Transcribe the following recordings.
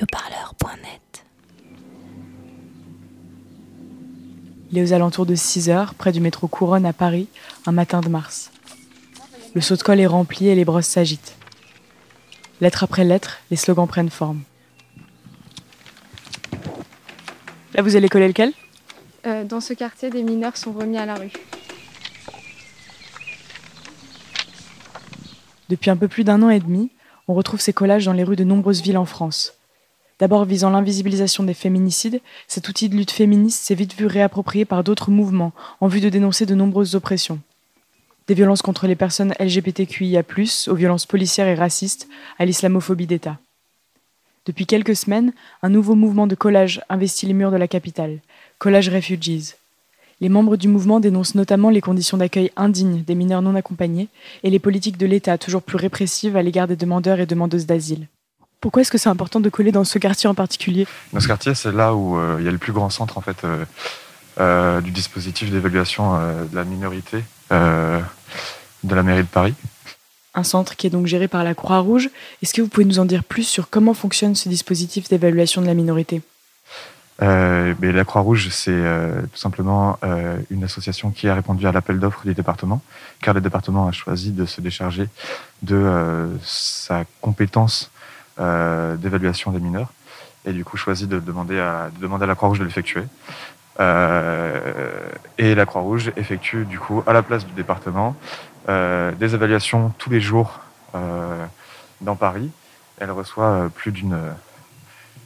radioparleur.net. Il est aux alentours de 6 heures, près du métro Couronne à Paris, un matin de mars. Le saut de colle est rempli et les brosses s'agitent. Lettre après lettre, les slogans prennent forme. Là, vous allez coller lequel? Euh, dans ce quartier, des mineurs sont remis à la rue. Depuis un peu plus d'un an et demi, on retrouve ces collages dans les rues de nombreuses villes en France. D'abord visant l'invisibilisation des féminicides, cet outil de lutte féministe s'est vite vu réapproprié par d'autres mouvements en vue de dénoncer de nombreuses oppressions. Des violences contre les personnes LGBTQIA, aux violences policières et racistes, à l'islamophobie d'État. Depuis quelques semaines, un nouveau mouvement de collage investit les murs de la capitale, Collage Refugees. Les membres du mouvement dénoncent notamment les conditions d'accueil indignes des mineurs non accompagnés et les politiques de l'État toujours plus répressives à l'égard des demandeurs et demandeuses d'asile. Pourquoi est-ce que c'est important de coller dans ce quartier en particulier Dans ce quartier, c'est là où euh, il y a le plus grand centre en fait euh, euh, du dispositif d'évaluation de la minorité de la mairie de Paris. Un centre qui est donc géré par la Croix-Rouge. Est-ce que vous pouvez nous en dire plus sur comment fonctionne ce dispositif d'évaluation de la minorité? Mais la Croix-Rouge, c'est tout simplement une association qui a répondu à l'appel d'offres du département, car le département a choisi de se décharger de sa compétence d'évaluation des mineurs, et du coup choisi de demander à, de demander à la Croix-Rouge de l'effectuer. Euh, et la Croix-Rouge effectue du coup à la place du département euh, des évaluations tous les jours euh, dans Paris. Elle reçoit euh, plus d'une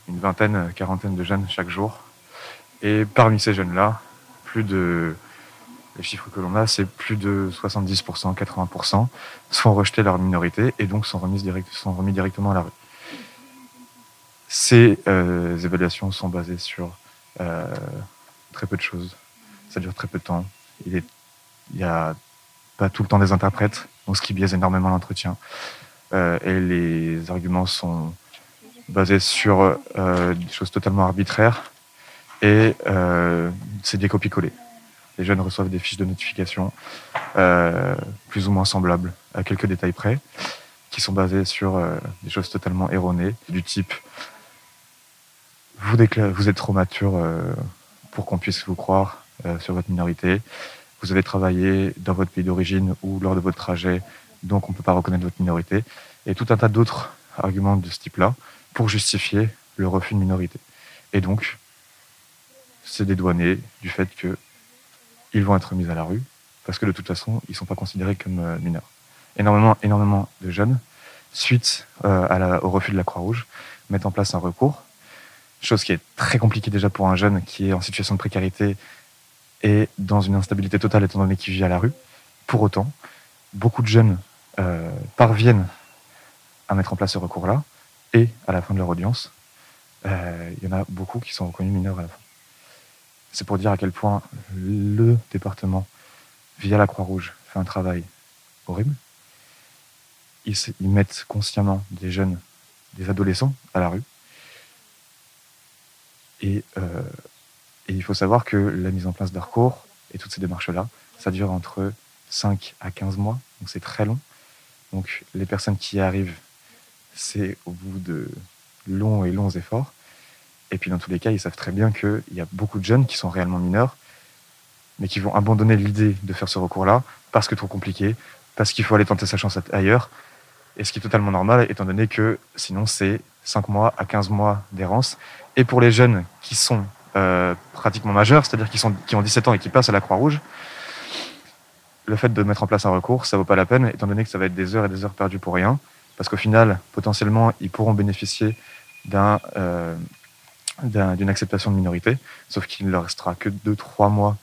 une vingtaine, quarantaine de jeunes chaque jour. Et parmi ces jeunes-là, plus de les chiffres que l'on a, c'est plus de 70%, 80% sont rejetés leur minorité et donc sont remis, direct, sont remis directement à la rue. Ces euh, évaluations sont basées sur euh, très peu de choses. Ça dure très peu de temps. Il n'y a pas tout le temps des interprètes, donc ce qui biaise énormément l'entretien. Euh, et les arguments sont basés sur des choses totalement arbitraires et c'est des copies-collées. Les jeunes reçoivent des fiches de notification plus ou moins semblables, à quelques détails près, qui sont basées sur des choses totalement erronées, du type vous, êtes trop mature euh, pour qu'on puisse vous croire euh, sur votre minorité. Vous avez travaillé dans votre pays d'origine ou lors de votre trajet, donc on ne peut pas reconnaître votre minorité. Et tout un tas d'autres arguments de ce type-là pour justifier le refus de minorité. Et donc, c'est dédouané du fait qu'ils vont être mis à la rue, parce que de toute façon, ils ne sont pas considérés comme euh, mineurs. Énormément, énormément de jeunes, suite au refus de la Croix-Rouge, mettent en place un recours, chose qui est très compliquée déjà pour un jeune qui est en situation de précarité et dans une instabilité totale étant donné qu'il vit à la rue. Pour autant, beaucoup de jeunes euh, parviennent à mettre en place ce recours-là, et à la fin de leur audience, euh, il y en a beaucoup qui sont reconnus mineurs à la fin. C'est pour dire à quel point le département, via la Croix-Rouge, fait un travail horrible. Ils, mettent consciemment des jeunes, des adolescents à la rue. Et, euh, et il faut savoir que la mise en place d'un recours et toutes ces démarches-là, ça dure entre 5 à 15 mois, donc c'est très long. Donc les personnes qui y arrivent c'est au bout de longs et longs efforts. Et puis dans tous les cas, ils savent très bien qu'il y a beaucoup de jeunes qui sont réellement mineurs, mais qui vont abandonner l'idée de faire ce recours-là parce que trop compliqué, parce qu'il faut aller tenter sa chance ailleurs. Et ce qui est totalement normal, étant donné que sinon c'est 5 mois à 15 mois d'errance. Et pour les jeunes qui sont euh, pratiquement majeurs, c'est-à-dire qui, qui ont 17 ans et qui passent à la Croix-Rouge, le fait de mettre en place un recours, ça vaut pas la peine, étant donné que ça va être des heures et des heures perdues pour rien parce qu'au final, potentiellement, ils pourront bénéficier d'un, euh, d'un- d'une acceptation de minorité, sauf qu'il ne leur restera que 2-3 mois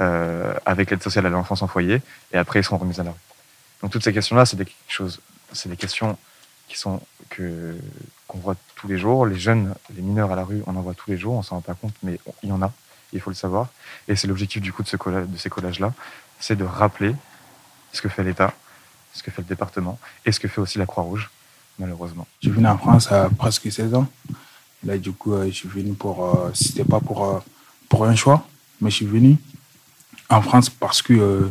euh, avec l'aide sociale à l'enfance en foyer, et après ils seront remis à la rue. Donc toutes ces questions-là, c'est des c'est des questions qui sont que qu'on voit tous les jours. Les jeunes, les mineurs à la rue, on en voit tous les jours, on s'en rend pas compte, mais il y en a, il faut le savoir. Et c'est l'objectif du coup de, ce colla- de ces collages-là, c'est de rappeler ce que fait l'État, ce que fait le département et ce que fait aussi la Croix-Rouge, malheureusement. Je suis venu en France à presque 16 ans. Là, du coup, euh, je suis venu pour. Euh, C'était pas pour, euh, pour un choix, mais je suis venu en France parce que euh,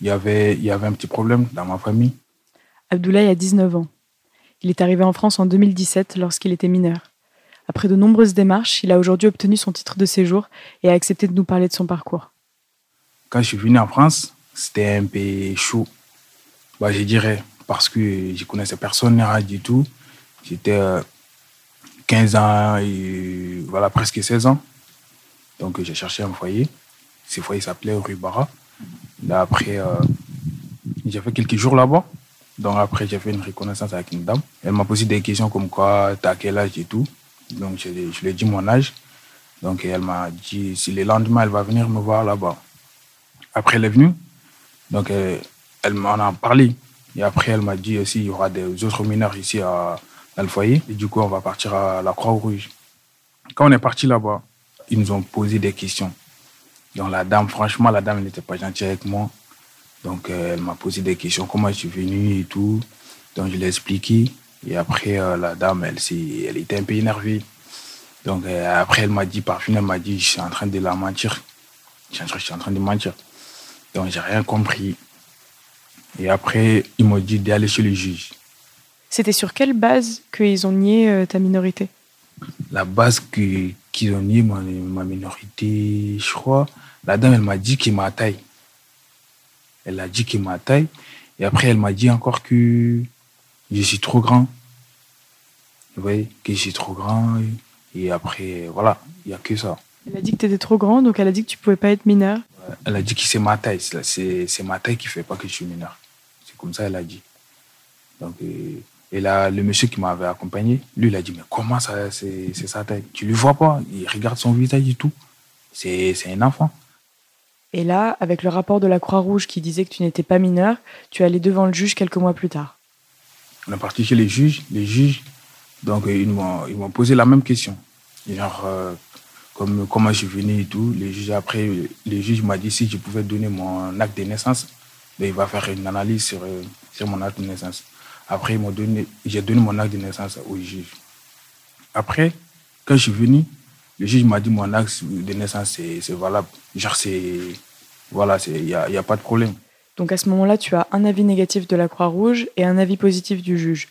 il y avait, il y avait un petit problème dans ma famille. Abdoulaye a 19 ans. Il est arrivé en France en 2017 lorsqu'il était mineur. Après de nombreuses démarches, il a aujourd'hui obtenu son titre de séjour et a accepté de nous parler de son parcours. Quand je suis venu en France, c'était un peu chaud. Bah, je dirais, parce que je connaissais personne du tout. J'étais 15 euh, ans et voilà, presque 16 ans. Donc j'ai cherché un foyer. Ce foyer s'appelait Rue. Là, après, euh, j'ai fait quelques jours là-bas. Donc après, j'ai fait une reconnaissance avec une dame. Elle m'a posé des questions comme quoi, t'as quel âge et tout. Donc je, lui ai dit mon âge. Donc elle m'a dit, si le lendemain, elle va venir me voir là-bas. Après, elle est venue. Donc elle, m'en a parlé. Et après, elle m'a dit aussi, il y aura des autres mineurs ici à, dans le foyer. Et du coup, on va partir à la Croix-Rouge. Quand on est parti là-bas, ils nous ont posé des questions. Donc la dame, franchement, la dame n'était pas gentille avec moi. Donc euh, elle m'a posé des questions, comment je suis venu et tout. Donc je l'ai expliqué. Et après, euh, la dame, elle, elle était un peu énervée. Donc euh, après, elle m'a dit, par fin, elle m'a dit, je suis en train de la mentir. Je suis en train de mentir. Donc j'ai rien compris. Et après, ils m'ont dit d'aller chez le juge. C'était sur quelle base qu'ils ont nié ta minorité? La base qu'ils ont nié ma, ma minorité, je crois, la dame, elle m'a dit qu'il m'a taille. Elle a dit qu'il m'a taille. Et après, elle m'a dit encore que je suis trop grand. Vous voyez, que je suis trop grand. Et après, voilà, il n'y a que ça. Elle a dit que tu étais trop grand, donc elle a dit que tu pouvais pas être mineur. Elle a dit que c'est ma taille. C'est ma taille qui fait pas que je suis mineur. C'est comme ça, elle a dit. Donc, euh, et là, le monsieur qui m'avait accompagné, lui, il a dit, mais comment ça, c'est sa taille? Tu lui vois pas? Il regarde son visage et tout. C'est un enfant. Et là, avec le rapport de la Croix-Rouge qui disait que tu n'étais pas mineur, tu allé devant le juge quelques mois plus tard. On est parti chez les juges. Les juges, donc, ils m'ont posé la même question. Genre, euh, comme, comment je suis venu et tout. Les juges, après, les juges m'ont dit si je pouvais donner mon acte de naissance, ben, il va faire une analyse sur, euh, sur mon acte de naissance. Après, donné, j'ai donné mon acte de naissance au juge. Après, quand je suis venu, le juge m'a dit mon acte de naissance, c'est valable. Genre, c'est. Voilà, il n'y a, y a pas de problème. Donc à ce moment-là, tu as un avis négatif de la Croix-Rouge et un avis positif du juge.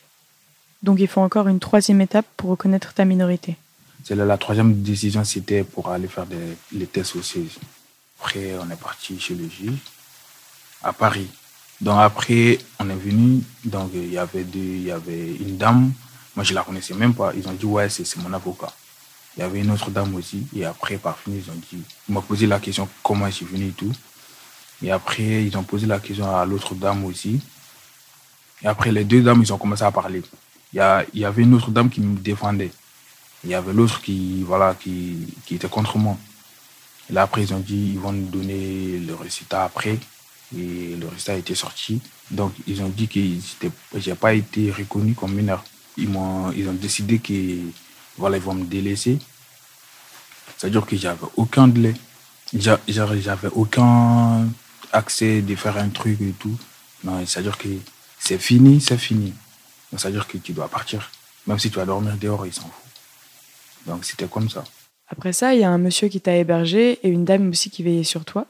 Donc il faut encore une troisième étape pour reconnaître ta minorité. C'est la, la troisième décision, c'était pour aller faire des, les tests aussi. Après, on est parti chez le juge à Paris. Donc après, on est venu, donc il y avait deux, il y avait une dame, moi je la connaissais même pas. Ils ont dit ouais, c'est mon avocat. Il y avait une autre dame aussi. Et après, par fin, ils ont dit, m'ont posé la question comment je suis venu et tout. Et après, ils ont posé la question à l'autre dame aussi. Et après, les deux dames, ils ont commencé à parler. Il y, avait une autre dame qui me défendait. Il y avait l'autre qui, voilà, qui, qui était contre moi. Et là, après, ils ont dit, ils vont nous donner le résultat après. Et le résultat été sorti. Donc, ils ont dit que je n'ai pas été reconnu comme mineur. Ils, ont, ils ont décidé que voilà, ils vont me délaisser. C'est-à-dire que j'avais aucun délai. J'avais aucun accès de faire un truc et tout. Non, c'est-à-dire que c'est fini, c'est fini. C'est-à-dire que tu dois partir. Même si tu vas dormir dehors, ils s'en foutent. Donc c'était comme ça. Après ça, il y a un monsieur qui t'a hébergé et une dame aussi qui veillait sur toi.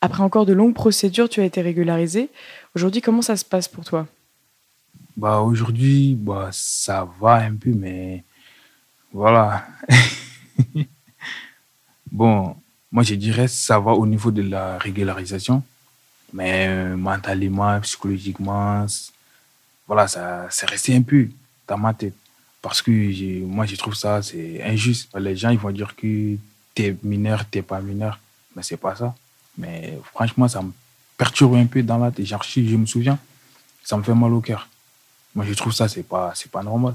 Après encore de longues procédures, tu as été régularisé. Aujourd'hui, comment ça se passe pour toi? Bah aujourd'hui, bah ça va un peu, mais voilà. bon, moi je dirais ça va au niveau de la régularisation, mais euh, mentalement, psychologiquement, voilà, ça c'est resté peu dans ma tête. Parce que moi je trouve ça c'est injuste. Les gens ils vont dire que tu es mineur, tu n'es pas mineur, mais c'est pas ça. Mais franchement, ça me perturbe un peu dans la tête. Je me souviens, ça me fait mal au cœur. Moi, je trouve ça, c'est pas, pas normal.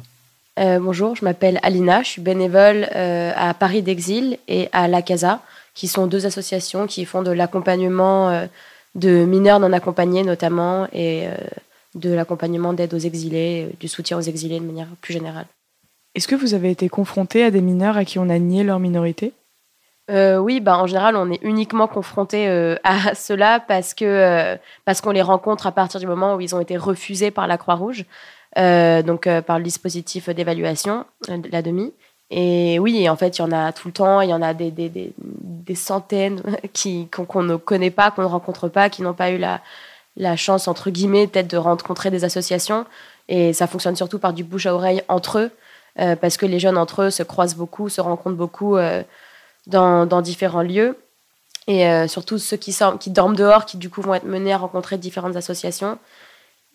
Euh, bonjour, je m'appelle Alina, je suis bénévole euh, à Paris d'Exil et à La Casa, qui sont deux associations qui font de l'accompagnement euh, de mineurs non accompagnés notamment et de l'accompagnement d'aide aux exilés, du soutien aux exilés de manière plus générale. Est-ce que vous avez été confronté à des mineurs à qui on a nié leur minorité? Oui, bah, en général, on est uniquement confronté à cela parce que parce qu'on les rencontre à partir du moment où ils ont été refusés par la Croix-Rouge. Euh, donc euh, par le dispositif d'évaluation euh, la demi. Et oui, en fait, il y en a tout le temps, il y en a des, des, des, des centaines qui, qu'on, ne connaît pas, qu'on ne rencontre pas, qui n'ont pas eu la, la chance, entre guillemets, peut-être de rencontrer des associations. Et ça fonctionne surtout par du bouche à oreille entre eux. parce que les jeunes entre eux se croisent beaucoup, se rencontrent beaucoup dans, dans, différents lieux. Et surtout ceux qui, qui dorment dehors, qui du coup vont être menés à rencontrer différentes associations.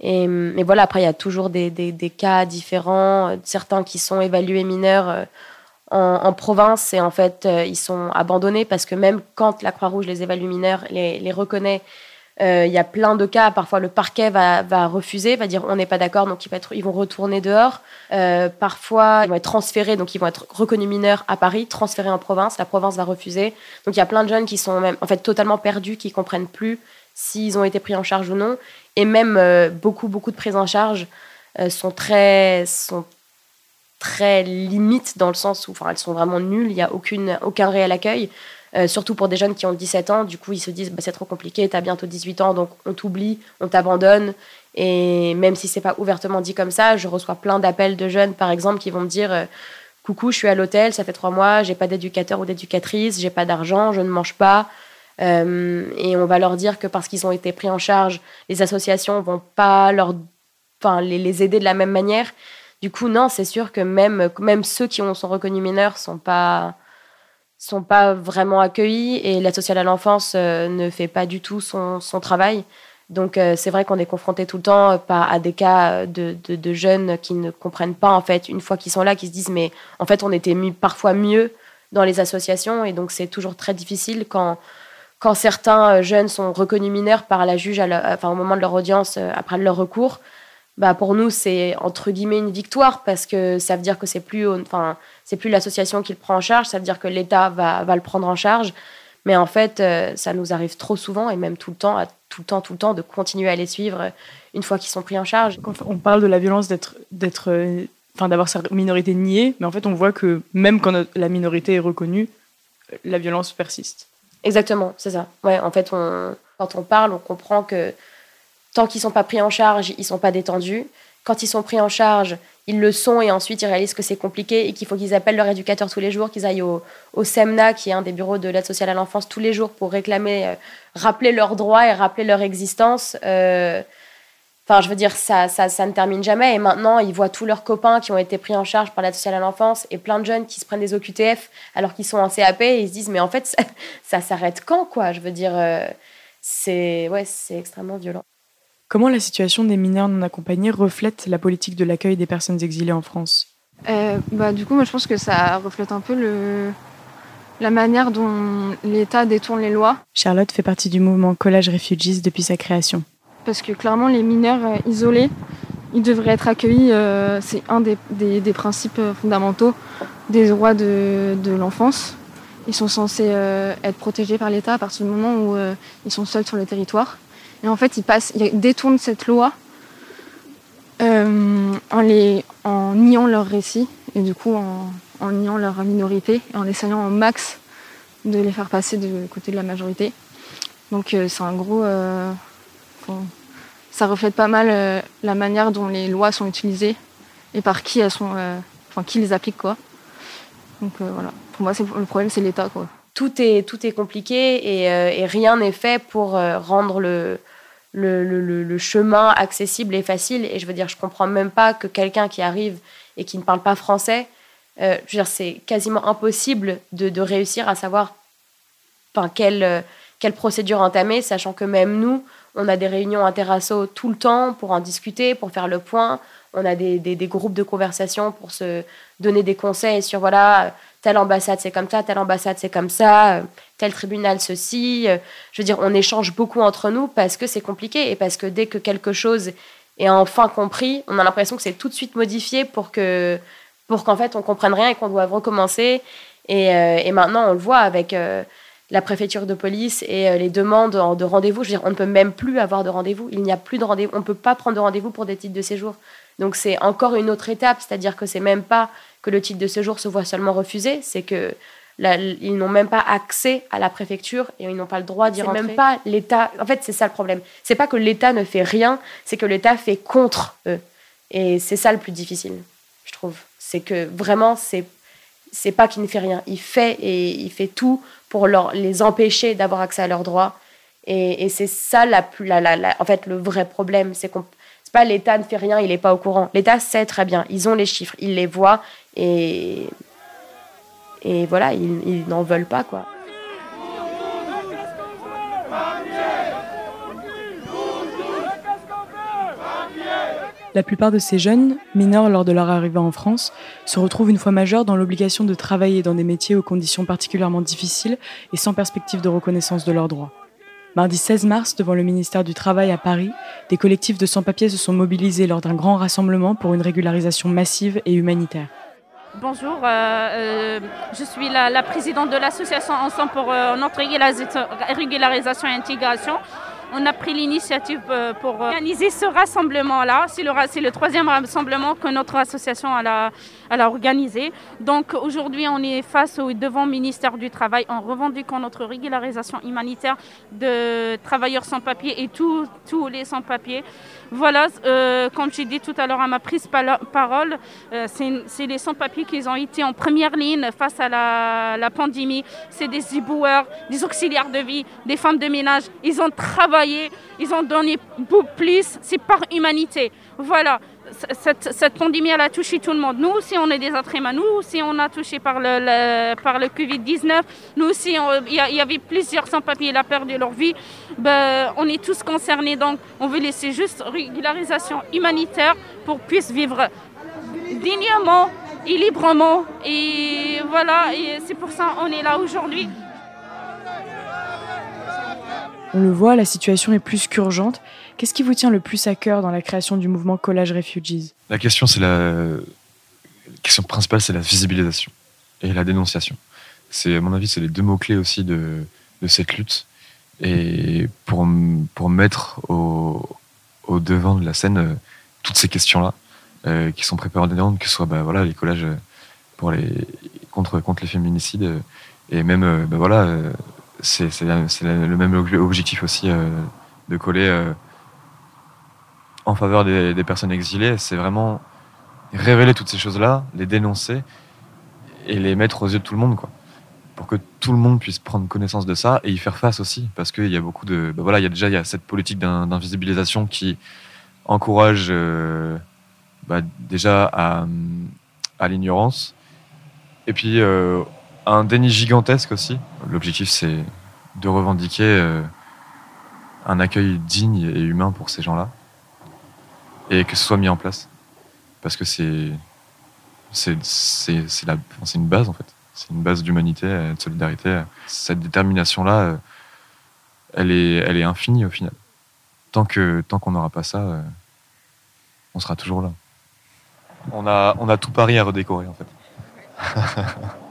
Et, mais voilà, après, il y a toujours des, des, des, cas différents, certains qui sont évalués mineurs en, province et en fait euh, ils sont abandonnés parce que même quand la Croix-Rouge les évalue mineurs, les, les reconnaît, euh, il y a plein de cas. Parfois le parquet va, refuser, va dire on n'est pas d'accord, donc ils, vont retourner dehors. Euh, parfois ils vont être transférés, donc ils vont être reconnus mineurs à Paris, transférés en province. La province va refuser. Donc il y a plein de jeunes qui sont même en fait totalement perdus, qui comprennent plus s'ils ont été pris en charge ou non. Et même beaucoup beaucoup de prises en charge sont très sont très limites dans le sens où enfin, elles sont vraiment nulles, il n'y a aucune, aucun réel accueil. Euh, surtout pour des jeunes qui ont 17 ans, du coup ils se disent bah, c'est trop compliqué, tu as bientôt 18 ans, donc on t'oublie, on t'abandonne. Et même si c'est pas ouvertement dit comme ça, je reçois plein d'appels de jeunes par exemple qui vont me dire euh, coucou, je suis à l'hôtel, ça fait trois mois, j'ai pas d'éducateur ou d'éducatrice, j'ai pas d'argent, je ne mange pas. Euh, et on va leur dire que parce qu'ils ont été pris en charge, les associations vont pas leur, les, les aider de la même manière. Du coup, non, c'est sûr que même, même ceux qui ont, sont reconnus mineurs sont pas sont pas vraiment accueillis et l'aide sociale à l'enfance euh, ne fait pas du tout son, son travail. Donc euh, c'est vrai qu'on est confronté tout le temps euh, à des cas de, de, jeunes qui ne comprennent pas en fait une fois qu'ils sont là, qui se disent mais en fait on était parfois mieux dans les associations et donc c'est toujours très difficile quand quand certains jeunes sont reconnus mineurs par la juge enfin, au moment de leur audience après leur recours bah pour nous c'est entre guillemets une victoire parce que ça veut dire que c'est plus enfin c'est plus l'association qui le prend en charge ça veut dire que l'État va, va le prendre en charge. Mais en fait euh, ça nous arrive trop souvent et même tout le temps tout le temps tout le temps de continuer à les suivre euh, une fois qu'ils sont pris en charge. On parle de la violence d'être d'être euh, enfin d'avoir sa minorité niée mais en fait on voit que même quand la minorité est reconnue la violence persiste. Exactement c'est ça. Ouais en fait on, quand on parle on comprend que Tant qu'ils ne sont pas pris en charge, ils ne sont pas détendus. Quand ils sont pris en charge, ils le sont et ensuite ils réalisent que c'est compliqué et qu'il faut qu'ils appellent leur éducateur tous les jours, qu'ils aillent au, SEMNA, qui est un des bureaux de l'aide sociale à l'enfance, tous les jours pour réclamer, euh, rappeler leurs droits et rappeler leur existence. Euh, enfin, je veux dire, ça, ça, ça, ne termine jamais. Et maintenant, ils voient tous leurs copains qui ont été pris en charge par l'aide sociale à l'enfance et plein de jeunes qui se prennent des OQTF alors qu'ils sont en CAP et ils se disent, mais en fait, ça, s'arrête quand, quoi? Je veux dire, euh, c'est ouais, c'est extrêmement violent. Comment la situation des mineurs non accompagnés reflète la politique de l'accueil des personnes exilées en France? Euh, bah, Du coup, moi, je pense que ça reflète un peu le... la manière dont l'État détourne les lois. Charlotte fait partie du mouvement Collage Refugees depuis sa création. Parce que clairement, les mineurs euh, isolés, ils devraient être accueillis. Euh, c'est un des, des, des, principes fondamentaux des droits de, de l'enfance. Ils sont censés être protégés par l'État à partir du moment où ils sont seuls sur le territoire. Et en fait, ils, passent, ils détournent cette loi euh, en, les, en niant leur récit et du coup en, en niant leur minorité et en essayant au max de les faire passer du côté de la majorité. Donc euh, c'est un gros... Euh, ça reflète pas mal la manière dont les lois sont utilisées et par qui elles sont... Enfin, qui les applique quoi. Donc voilà. Pour moi, le problème, c'est l'État quoi tout est, tout est compliqué et, rien n'est fait pour rendre le, le, chemin accessible et facile. Et je veux dire, je comprends même pas que quelqu'un qui arrive et qui ne parle pas français, euh, je veux dire, c'est quasiment impossible de, réussir à savoir quelle, quelle procédure entamer, sachant que même nous, on a des réunions interasso tout le temps pour en discuter, pour faire le point. On a des, des, des groupes de conversation pour se donner des conseils sur voilà telle ambassade c'est comme ça, telle ambassade c'est comme ça, euh, tel tribunal ceci. Euh, je veux dire, on échange beaucoup entre nous parce que c'est compliqué et parce que dès que quelque chose est enfin compris, on a l'impression que c'est tout de suite modifié pour que pour qu'en fait on comprenne rien et qu'on doive recommencer. Et, euh, et, maintenant on le voit avec la préfecture de police et les demandes de rendez-vous. Je veux dire, on ne peut même plus avoir de rendez-vous. Il n'y a plus de rendez-vous. On ne peut pas prendre de rendez-vous pour des titres de séjour. Donc c'est encore une autre étape, c'est-à-dire que c'est même pas que le titre de séjour se voit seulement refusé, c'est que ils n'ont même pas accès à la préfecture et ils n'ont pas le droit d'y rentrer. même pas l'État. En fait, c'est ça le problème. C'est pas que l'État ne fait rien, c'est que l'État fait contre eux. Et c'est ça le plus difficile, je trouve. C'est que vraiment, c'est c'est pas qu'il ne fait rien. Il fait et il fait tout pour leur, les empêcher d'avoir accès à leurs droits. Et, et c'est ça la plus, la, la, en fait, le vrai problème, c'est qu'on pas l'État ne fait rien, il n'est pas au courant. L'État sait très bien, ils ont les chiffres, ils les voient, Et, voilà, ils, ils n'en veulent pas, quoi. La plupart de ces jeunes, mineurs lors de leur arrivée en France, se retrouvent une fois majeurs dans l'obligation de travailler dans des métiers aux conditions particulièrement difficiles et sans perspective de reconnaissance de leurs droits. Mardi 16 mars, devant le ministère du Travail à Paris, des collectifs de sans-papiers se sont mobilisés lors d'un grand rassemblement pour une régularisation massive et humanitaire. Bonjour, euh, euh, je suis la, la présidente de l'association Ensemble pour euh, notre régularisation et intégration on a pris l'initiative pour organiser ce rassemblement-là. C'est le, le, troisième rassemblement que notre association a, a organisé. Donc aujourd'hui, on est face au devant ministère du Travail en revendiquant notre régularisation humanitaire de travailleurs sans papier et tous, les sans papiers. Voilà, euh, comme j'ai dit tout à l'heure à ma prise parole, euh, c'est les sans-papiers qui ont été en première ligne face à la, la pandémie. C'est des éboueurs, des auxiliaires de vie, des femmes de ménage. Ils ont travaillé, ils ont donné beaucoup plus. C'est par humanité. Voilà cette, pandémie, elle a touché tout le monde. Nous aussi, on est des êtres. Nous aussi, on a touché par le, par le Covid-19. Nous aussi, il y, avait plusieurs sans-papiers qui ont perdu leur vie. Ben, on est tous concernés. Donc, on veut laisser juste régularisation humanitaire pour puisse vivre dignement et librement. Et voilà, et c'est pour ça qu'on est là aujourd'hui. On le voit, la situation est plus qu'urgente. Qu'est-ce qui vous tient le plus à cœur dans la création du mouvement Collage Refugees? La question, c'est la... question principale, c'est la visibilisation et la dénonciation. C'est, à mon avis, c'est les deux mots-clés aussi de, de, cette lutte. Et pour, pour mettre au, au devant de la scène euh, toutes ces questions-là, euh, qui sont prépondérantes, que ce soit bah, voilà, les collages pour les, contre, contre les féminicides, euh, et même, bah, voilà, c'est le même objectif aussi euh, de coller euh, en faveur des, personnes exilées. C'est vraiment révéler toutes ces choses-là, les dénoncer et les mettre aux yeux de tout le monde, quoi. Pour que tout le monde puisse prendre connaissance de ça et y faire face aussi. Parce qu'il y a beaucoup de. Bah voilà, il y a déjà il y a cette politique d'invisibilisation qui encourage euh, bah, déjà à, l'ignorance. Et puis un déni gigantesque aussi. L'objectif, c'est de revendiquer euh, un accueil digne et humain pour ces gens-là et que ce soit mis en place. Parce que c'est c'est une base en fait. C'est une base d'humanité, de solidarité. Cette détermination-là, euh, elle est, elle est infinie au final. Tant que tant qu'on n'aura pas ça, euh, on sera toujours là. On a, on a tout Paris à redécorer en fait.